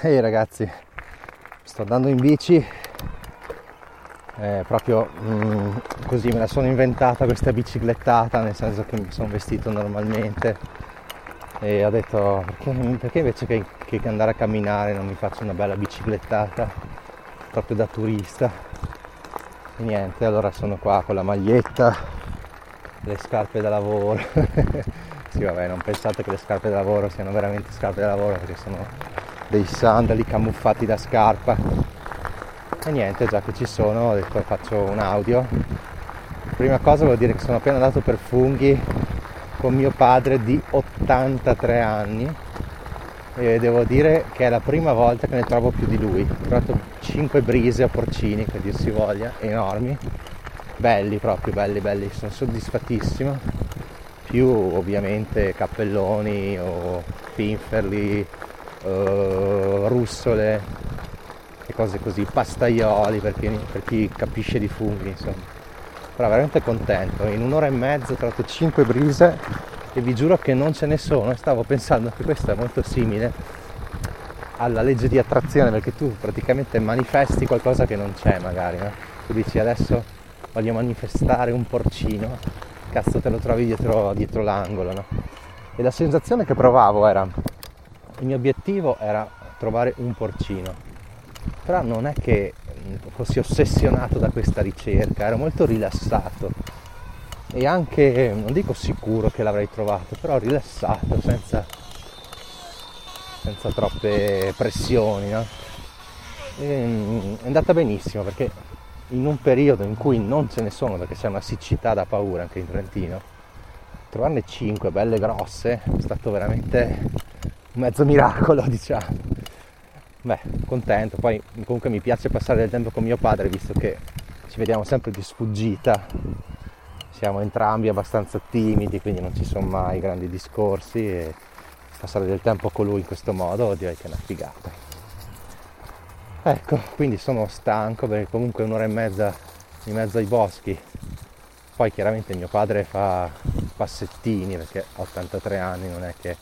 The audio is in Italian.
Ehi hey ragazzi, sto andando in bici, eh, proprio mm, così me la sono inventata questa biciclettata, nel senso che mi sono vestito normalmente. E ho detto perché, perché invece che, che, andare a camminare non mi faccio una bella biciclettata proprio da turista? E niente, allora sono qua con la maglietta, le scarpe da lavoro. sì vabbè, non pensate che le scarpe da lavoro siano veramente scarpe da lavoro perché sono dei sandali camuffati da scarpa. E niente già che ci sono ho detto faccio un audio. Prima cosa vuol dire che sono appena andato per funghi con mio padre di 83 anni. E devo dire che è la prima volta che ne trovo più di lui. Ho trovato 5 brise a porcini che dir si voglia enormi. Belli proprio belli belli. Sono soddisfattissimo più ovviamente cappelloni o pinferli uh, russole e cose così, pastaioli per chi, per chi capisce di funghi, insomma. Però veramente contento, in un'ora e mezza ho trovato 5 brise e vi giuro che non ce ne sono stavo pensando che questo è molto simile alla legge di attrazione perché tu praticamente manifesti qualcosa che non c'è magari, no? Tu dici adesso voglio manifestare un porcino, cazzo te lo trovi dietro, dietro l'angolo, no? E la sensazione che provavo era il mio obiettivo era trovare un porcino, però non è che fossi ossessionato da questa ricerca, ero molto rilassato e anche, non dico sicuro che l'avrei trovato, però rilassato, senza, senza troppe pressioni. No? Mm, è andata benissimo perché in un periodo in cui non ce ne sono, perché c'è una siccità da paura anche in Trentino, trovarne 5 belle grosse è stato veramente mezzo miracolo diciamo. Beh contento. Poi comunque mi piace passare del tempo con mio padre visto che ci vediamo sempre di sfuggita. Siamo entrambi abbastanza timidi quindi non ci sono mai grandi discorsi e passare del tempo con lui in questo modo direi che è una figata. Ecco quindi sono stanco perché comunque un'ora e mezza in mezzo ai boschi. Poi chiaramente mio padre fa passettini perché ha 83 anni non è che